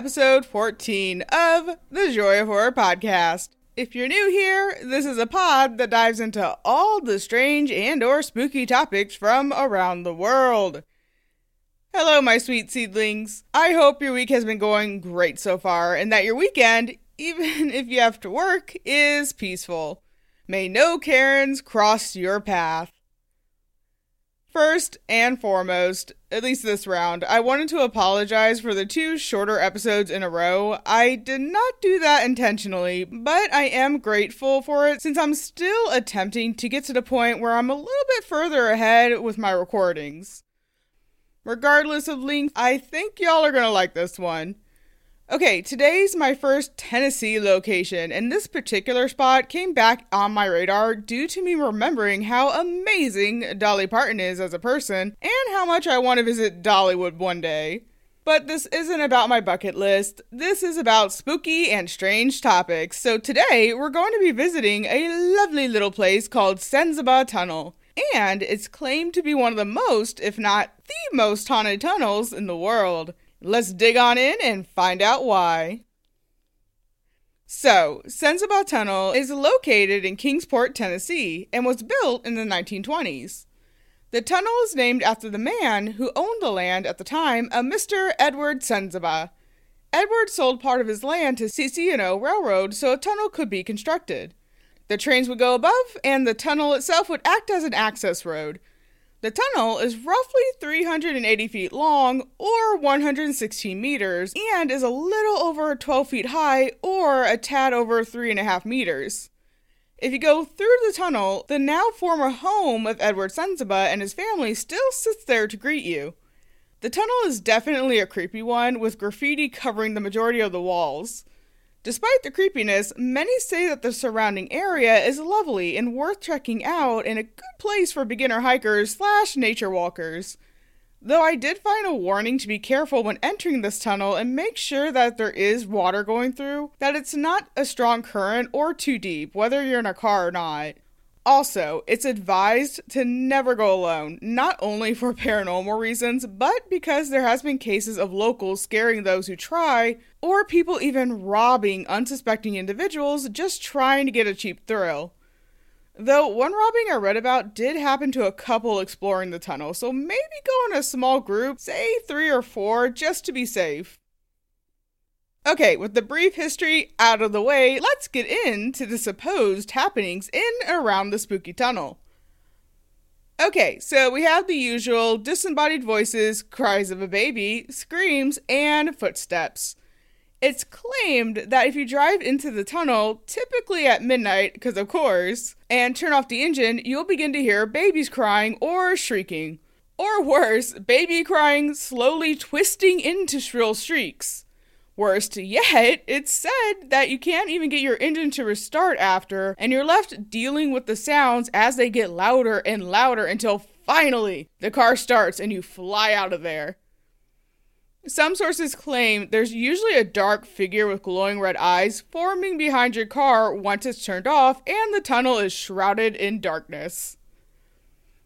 Episode 14 of the Joy of Horror podcast. If you're new here, this is a pod that dives into all the strange and or spooky topics from around the world. Hello, my sweet seedlings. I hope your week has been going great so far and that your weekend, even if you have to work, is peaceful. May no Karens cross your path. First and foremost, at least this round, I wanted to apologize for the two shorter episodes in a row. I did not do that intentionally, but I am grateful for it since I'm still attempting to get to the point where I'm a little bit further ahead with my recordings. Regardless of length, I think y'all are gonna like this one. Okay, today's my first Tennessee location, and this particular spot came back on my radar due to me remembering how amazing Dolly Parton is as a person and how much I want to visit Dollywood one day. But this isn't about my bucket list. This is about spooky and strange topics. So today we're going to be visiting a lovely little place called Sensabaugh Tunnel. And it's claimed to be one of the most, if not the most haunted tunnels in the world. Let's dig on in and find out why. So, Sensabaugh Tunnel is located in Kingsport, Tennessee, and was built in the 1920s. The tunnel is named after the man who owned the land at the time, a Mr. Edward Sensabaugh. Edward sold part of his land to CC&O Railroad so a tunnel could be constructed. The trains would go above, and the tunnel itself would act as an access road, the tunnel is roughly 380 feet long, or 116 meters, and is a little over 12 feet high, or a tad over 3.5 meters. If you go through the tunnel, the now former home of Edward Sensabaugh and his family still sits there to greet you. The tunnel is definitely a creepy one, with graffiti covering the majority of the walls. Despite the creepiness, many say that the surrounding area is lovely and worth checking out and a good place for beginner hikers slash nature walkers. Though I did find a warning to be careful when entering this tunnel and make sure that there is water going through, that it's not a strong current or too deep, whether you're in a car or not. Also, it's advised to never go alone, not only for paranormal reasons, but because there has been cases of locals scaring those who try, or people even robbing unsuspecting individuals just trying to get a cheap thrill. Though one robbing I read about did happen to a couple exploring the tunnel, so maybe go in a small group, say three or four, just to be safe. Okay, with the brief history out of the way, let's get into the supposed happenings in and around the spooky tunnel. Okay, so we have the usual disembodied voices, cries of a baby, screams, and footsteps. It's claimed that if you drive into the tunnel, typically at midnight, because of course, and turn off the engine, you'll begin to hear babies crying or shrieking. Or worse, baby crying slowly twisting into shrill shrieks. Worst yet, it's said that you can't even get your engine to restart after, and you're left dealing with the sounds as they get louder and louder until finally the car starts and you fly out of there. Some sources claim there's usually a dark figure with glowing red eyes forming behind your car once it's turned off and the tunnel is shrouded in darkness.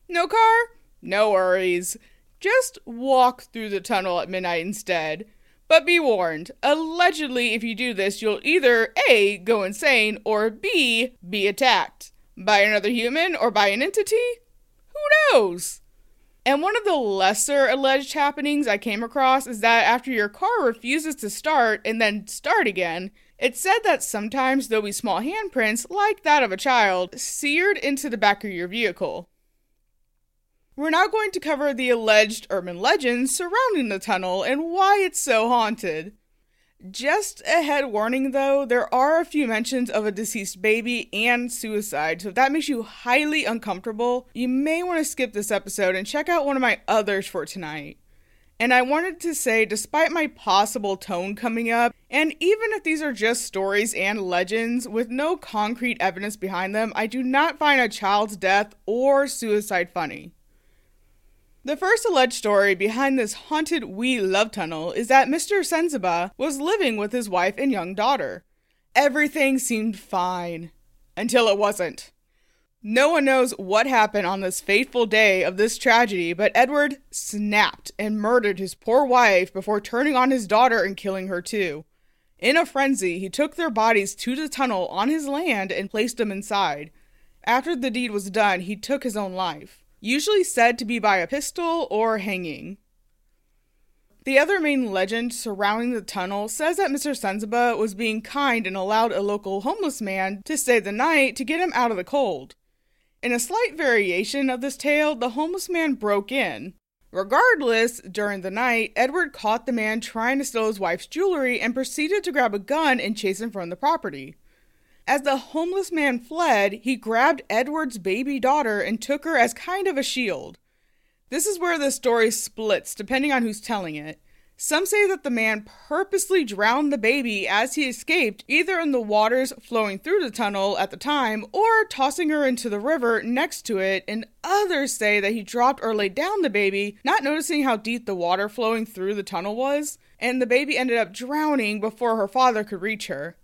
No car? No worries. Just walk through the tunnel at midnight instead. But be warned, allegedly, if you do this, you'll either A, go insane, or B, be attacked. By another human or by an entity? Who knows? And one of the lesser alleged happenings I came across is that after your car refuses to start and then start again, it's said that sometimes there'll be small handprints, like that of a child, seared into the back of your vehicle. We're now going to cover the alleged urban legends surrounding the tunnel and why it's so haunted. Just a head warning though, there are a few mentions of a deceased baby and suicide, so if that makes you highly uncomfortable, you may want to skip this episode and check out one of my others for tonight. And I wanted to say, despite my possible tone coming up, and even if these are just stories and legends with no concrete evidence behind them, I do not find a child's death or suicide funny. The first alleged story behind this haunted wee love tunnel is that Mr. Sensabaugh was living with his wife and young daughter. Everything seemed fine. Until it wasn't. No one knows what happened on this fateful day of this tragedy, but Edward snapped and murdered his poor wife before turning on his daughter and killing her too. In a frenzy, he took their bodies to the tunnel on his land and placed them inside. After the deed was done, he took his own life, usually said to be by a pistol or hanging. The other main legend surrounding the tunnel says that Mr. Sensabaugh was being kind and allowed a local homeless man to stay the night to get him out of the cold. In a slight variation of this tale, the homeless man broke in. Regardless, during the night, Edward caught the man trying to steal his wife's jewelry and proceeded to grab a gun and chase him from the property. As the homeless man fled, he grabbed Edward's baby daughter and took her as kind of a shield. This is where the story splits depending on who's telling it. Some say that the man purposely drowned the baby as he escaped, either in the waters flowing through the tunnel at the time or tossing her into the river next to it, and others say that he dropped or laid down the baby, not noticing how deep the water flowing through the tunnel was, and the baby ended up drowning before her father could reach her.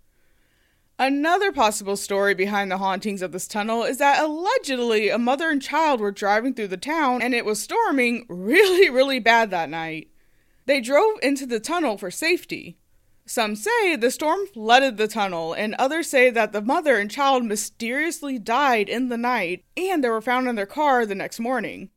Another possible story behind the hauntings of this tunnel is that allegedly a mother and child were driving through the town and it was storming really, really bad that night. They drove into the tunnel for safety. Some say the storm flooded the tunnel, and others say that the mother and child mysteriously died in the night and they were found in their car the next morning.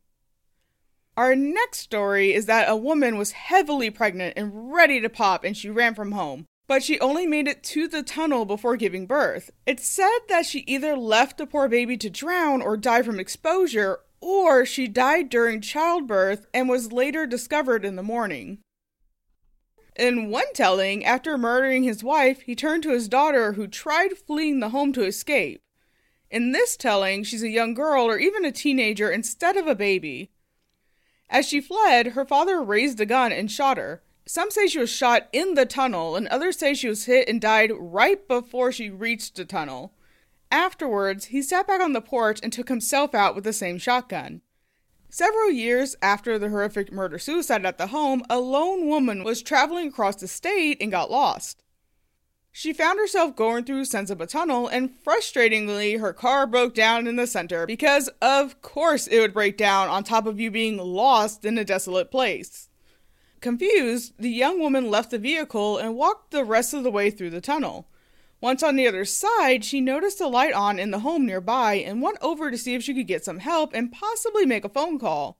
Our next story is that a woman was heavily pregnant and ready to pop and she ran from home, but she only made it to the tunnel before giving birth. It's said that she either left the poor baby to drown or die from exposure, or she died during childbirth and was later discovered in the morning. In one telling, after murdering his wife, he turned to his daughter who tried fleeing the home to escape. In this telling, she's a young girl or even a teenager instead of a baby. As she fled, her father raised a gun and shot her. Some say she was shot in the tunnel, and others say she was hit and died right before she reached the tunnel. Afterwards, he sat back on the porch and took himself out with the same shotgun. Several years after the horrific murder suicide at the home, a lone woman was traveling across the state and got lost. She found herself going through Sensabaugh Tunnel, and frustratingly, her car broke down in the center because, of course, it would break down on top of you being lost in a desolate place. Confused, the young woman left the vehicle and walked the rest of the way through the tunnel. Once on the other side, she noticed a light on in the home nearby and went over to see if she could get some help and possibly make a phone call.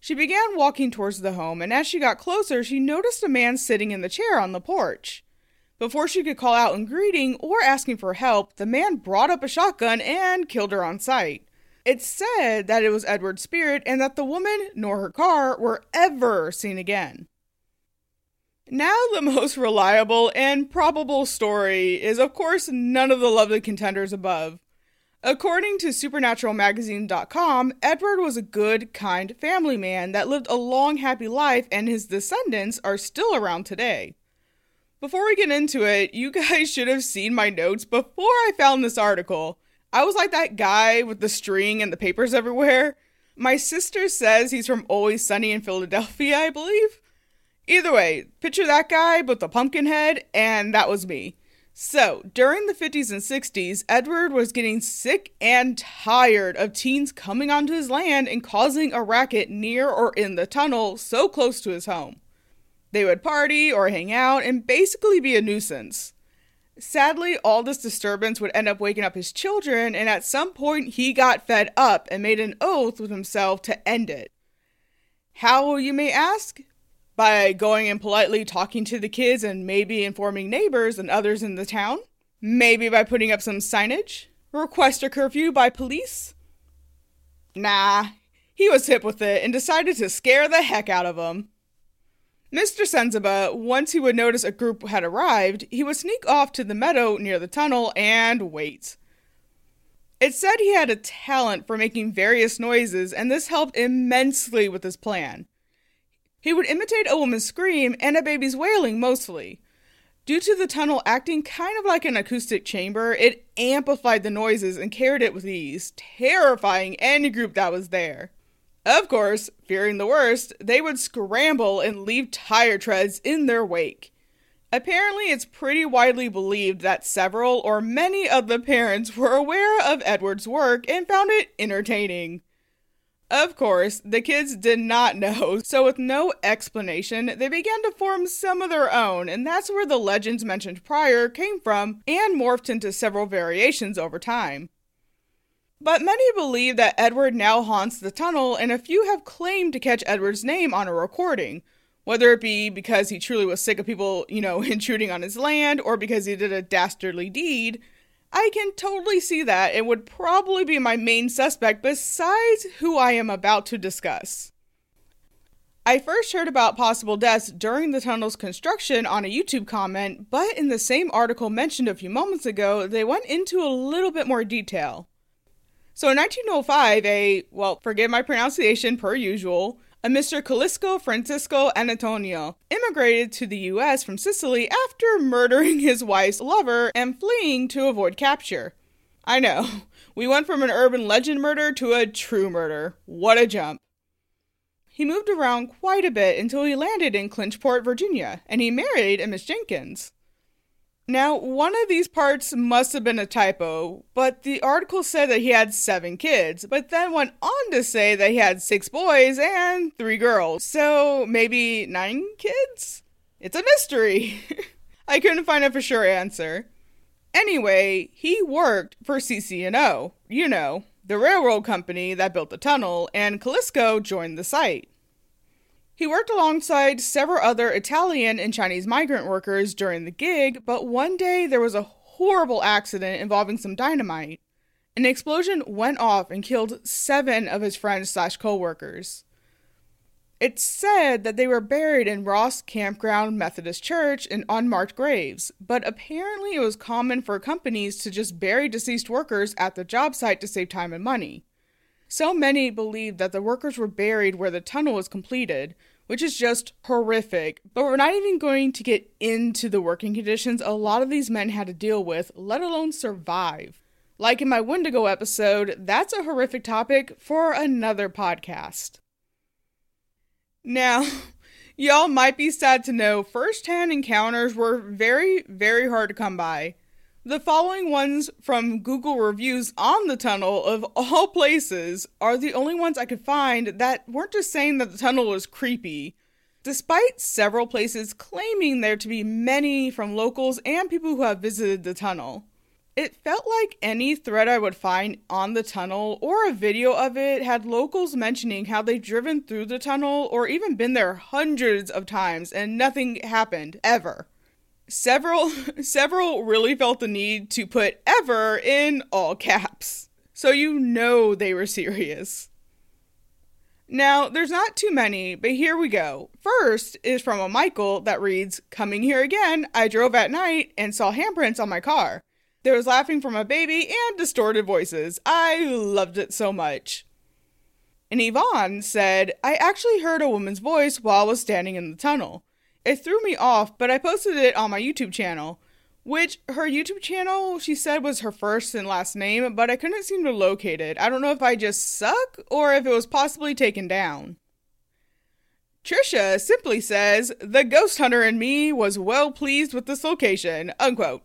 She began walking towards the home, and as she got closer, she noticed a man sitting in the chair on the porch. Before she could call out in greeting or asking for help, the man brought up a shotgun and killed her on sight. It's said that it was Edward's spirit and that the woman nor her car were ever seen again. Now, the most reliable and probable story is, of course, none of the lovely contenders above. According to supernaturalmagazine.com, Edward was a good, kind family man that lived a long, happy life, and his descendants are still around today. Before we get into it, you guys should have seen my notes before I found this article. I was like that guy with the string and the papers everywhere. My sister says he's from Always Sunny in Philadelphia, I believe. Either way, picture that guy with the pumpkin head, and that was me. So, during the 50s and 60s, Edward was getting sick and tired of teens coming onto his land and causing a racket near or in the tunnel so close to his home. They would party or hang out and basically be a nuisance. Sadly, all this disturbance would end up waking up his children, and at some point he got fed up and made an oath with himself to end it. How, you may ask? by going and politely talking to the kids and maybe informing neighbors and others in the town. Maybe by putting up some signage. Request a curfew by police. Nah, he was hip with it and decided to scare the heck out of them. Mr. Sensabaugh, once he would notice a group had arrived, he would sneak off to the meadow near the tunnel and wait. It said he had a talent for making various noises, and this helped immensely with his plan. He would imitate a woman's scream and a baby's wailing mostly. Due to the tunnel acting kind of like an acoustic chamber, it amplified the noises and carried it with ease, terrifying any group that was there. Of course, fearing the worst, they would scramble and leave tire treads in their wake. Apparently, it's pretty widely believed that several or many of the parents were aware of Edward's work and found it entertaining. Of course, the kids did not know, so with no explanation, they began to form some of their own, and that's where the legends mentioned prior came from and morphed into several variations over time. But many believe that Edward now haunts the tunnel, and a few have claimed to catch Edward's name on a recording, whether it be because he truly was sick of people, you know, intruding on his land, or because he did a dastardly deed. I can totally see that it would probably be my main suspect besides who I am about to discuss. I first heard about possible deaths during the tunnel's construction on a YouTube comment, but in the same article mentioned a few moments ago, they went into a little bit more detail. So in 1905, a, well, forgive my pronunciation per usual, a Mr. Calisco Francisco Antonio immigrated to the US from Sicily after murdering his wife's lover and fleeing to avoid capture. I know, we went from an urban legend murder to a true murder. What a jump. He moved around quite a bit until he landed in Clinchport, Virginia, and he married a Miss Jenkins. Now, one of these parts must have been a typo, but the article said that he had seven kids, but then went on to say that he had six boys and three girls. So maybe nine kids? It's a mystery. I couldn't find a for sure answer. Anyway, he worked for CC&O, you know, the railroad company that built the tunnel, and Calisco joined the site. He worked alongside several other Italian and Chinese migrant workers during the gig, but one day there was a horrible accident involving some dynamite. An explosion went off and killed seven of his friends slash co-workers. It's said that they were buried in Ross Campground Methodist Church in unmarked graves, but apparently it was common for companies to just bury deceased workers at the job site to save time and money. So many believe that the workers were buried where the tunnel was completed, which is just horrific. But we're not even going to get into the working conditions a lot of these men had to deal with, let alone survive. Like in my Wendigo episode, that's a horrific topic for another podcast. Now, y'all might be sad to know first hand encounters were very, very hard to come by. The following ones from Google reviews on the tunnel, of all places, are the only ones I could find that weren't just saying that the tunnel was creepy. Despite several places claiming there to be many from locals and people who have visited the tunnel. It felt like any thread I would find on the tunnel or a video of it had locals mentioning how they've driven through the tunnel or even been there hundreds of times and nothing happened ever. Several several really felt the need to put ever in all caps. So you know they were serious. Now, there's not too many, but here we go. First is from a Michael that reads Coming here again, I drove at night and saw handprints on my car. There was laughing from a baby and distorted voices. I loved it so much. And Yvonne said, I actually heard a woman's voice while I was standing in the tunnel. It threw me off, but I posted it on my YouTube channel, which her YouTube channel she said was her first and last name, but I couldn't seem to locate it. I don't know if I just suck or if it was possibly taken down. Trisha simply says, The ghost hunter in me was well pleased with this location. Unquote.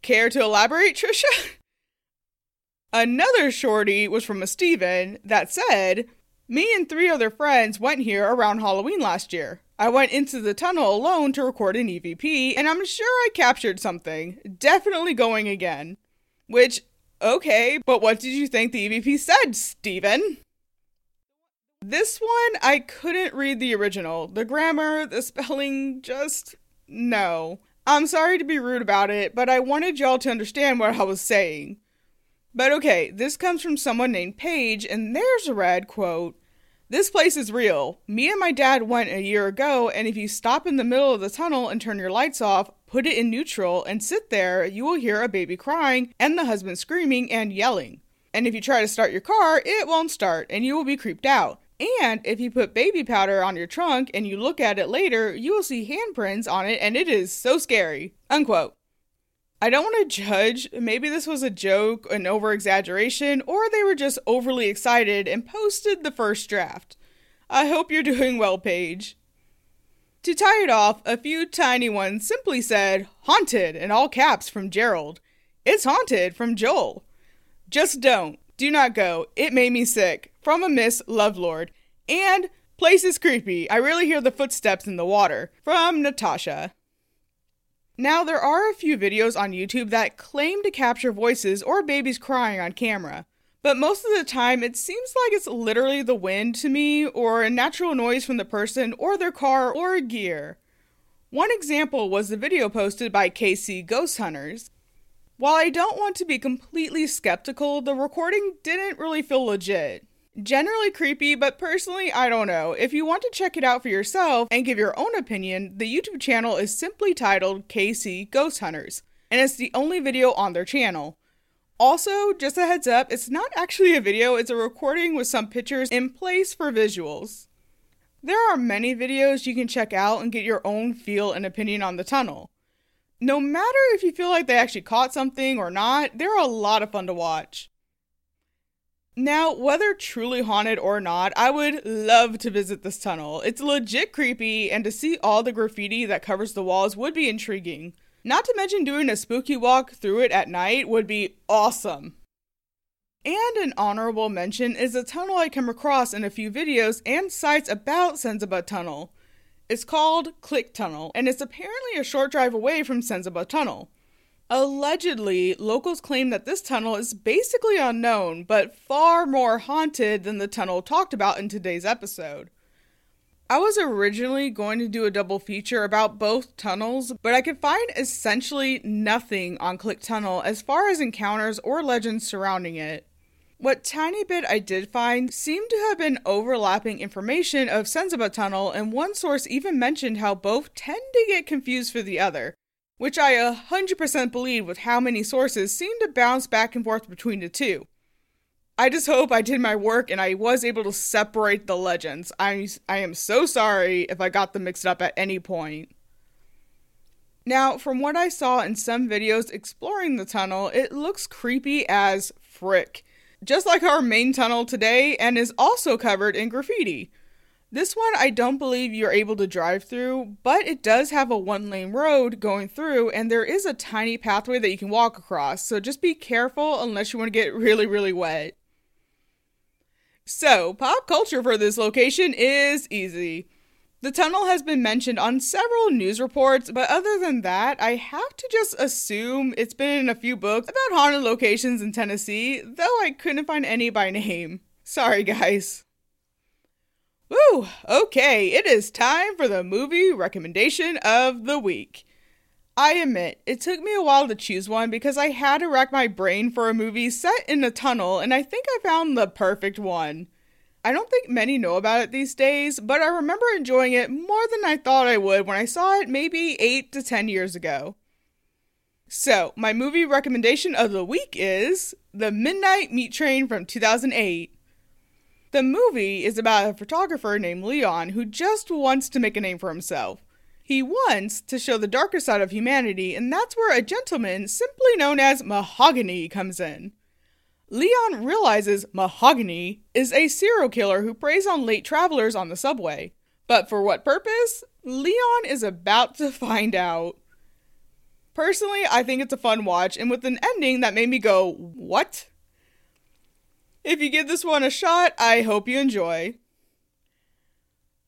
Care to elaborate, Trisha? Another shorty was from a Steven that said, Me and three other friends went here around Halloween last year. I went into the tunnel alone to record an EVP, and I'm sure I captured something. Definitely going again. Which, okay, but what did you think the EVP said, Steven? This one, I couldn't read the original. The grammar, the spelling, just no. I'm sorry to be rude about it, but I wanted y'all to understand what I was saying. But okay, this comes from someone named Paige, and there's a red quote. This place is real. Me and my dad went a year ago, and if you stop in the middle of the tunnel and turn your lights off, put it in neutral, and sit there, you will hear a baby crying and the husband screaming and yelling. And if you try to start your car, it won't start, and you will be creeped out. And if you put baby powder on your trunk and you look at it later, you will see handprints on it, and it is so scary. Unquote. I don't want to judge. Maybe this was a joke, an over exaggeration, or they were just overly excited and posted the first draft. I hope you're doing well, Paige. To tie it off, a few tiny ones simply said, Haunted, in all caps from Gerald. It's haunted from Joel. Just don't. Do not go. It made me sick. From a Miss Lovelord. And place is creepy. I really hear the footsteps in the water. From Natasha. Now, there are a few videos on YouTube that claim to capture voices or babies crying on camera. But most of the time, it seems like it's literally the wind to me, or a natural noise from the person, or their car, or gear. One example was the video posted by KC Ghost Hunters. While I don't want to be completely skeptical, the recording didn't really feel legit. Generally creepy, but personally, I don't know. If you want to check it out for yourself and give your own opinion, the YouTube channel is simply titled KC Ghost Hunters, and it's the only video on their channel. Also, just a heads up, it's not actually a video, it's a recording with some pictures in place for visuals. There are many videos you can check out and get your own feel and opinion on the tunnel no matter if you feel like they actually caught something or not, they're a lot of fun to watch. Now, whether truly haunted or not, I would love to visit this tunnel. It's legit creepy, and to see all the graffiti that covers the walls would be intriguing. Not to mention doing a spooky walk through it at night would be awesome. And an honorable mention is a tunnel I came across in a few videos and sites about Sensabaugh Tunnel. It's called Click Tunnel, and it's apparently a short drive away from Sensabaugh Tunnel. Allegedly, locals claim that this tunnel is basically unknown, but far more haunted than the tunnel talked about in today's episode. I was originally going to do a double feature about both tunnels, but I could find essentially nothing on Click Tunnel as far as encounters or legends surrounding it. What tiny bit I did find seemed to have been overlapping information of Sensabaugh Tunnel, and one source even mentioned how both tend to get confused for the other, which I 100% believe with how many sources seem to bounce back and forth between the two. I just hope I did my work and I was able to separate the legends. I, I am so sorry if I got them mixed up at any point. Now, from what I saw in some videos exploring the tunnel, it looks creepy as frick just like our main tunnel today, and is also covered in graffiti. This one I don't believe you're able to drive through, but it does have a one lane road going through, and there is a tiny pathway that you can walk across, so just be careful unless you want to get really, really wet. So, pop culture for this location is easy. The tunnel has been mentioned on several news reports, but other than that, I have to just assume it's been in a few books about haunted locations in Tennessee, though I couldn't find any by name. Sorry, guys. Woo! Okay, it is time for the movie recommendation of the week. I admit, it took me a while to choose one because I had to rack my brain for a movie set in a tunnel, and I think I found the perfect one. I don't think many know about it these days, but I remember enjoying it more than I thought I would when I saw it maybe 8 to 10 years ago. So, my movie recommendation of the week is The Midnight Meat Train from 2008. The movie is about a photographer named Leon who just wants to make a name for himself. He wants to show the darker side of humanity, and that's where a gentleman simply known as Mahogany comes in. Leon realizes Mahogany is a serial killer who preys on late travelers on the subway. But for what purpose? Leon is about to find out. Personally, I think it's a fun watch, and with an ending that made me go, What? If you give this one a shot, I hope you enjoy.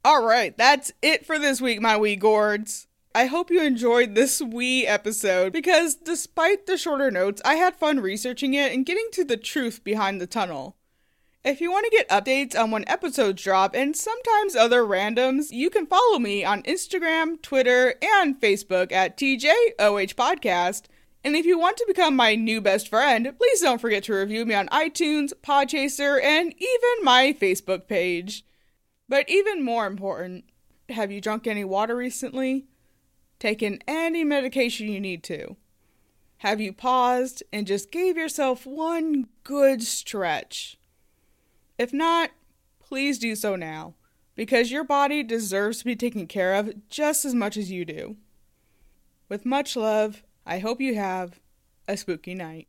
Alright, that's it for this week, my wee gourds. I hope you enjoyed this wee episode because despite the shorter notes, I had fun researching it and getting to the truth behind the tunnel. If you want to get updates on when episodes drop and sometimes other randoms, you can follow me on Instagram, Twitter, and Facebook at TJOH Podcast. And if you want to become my new best friend, please don't forget to review me on iTunes, Podchaser, and even my Facebook page. But even more important, have you drunk any water recently? taken any medication you need to? Have you paused and just gave yourself one good stretch? If not, please do so now, because your body deserves to be taken care of just as much as you do. With much love, I hope you have a spooky night.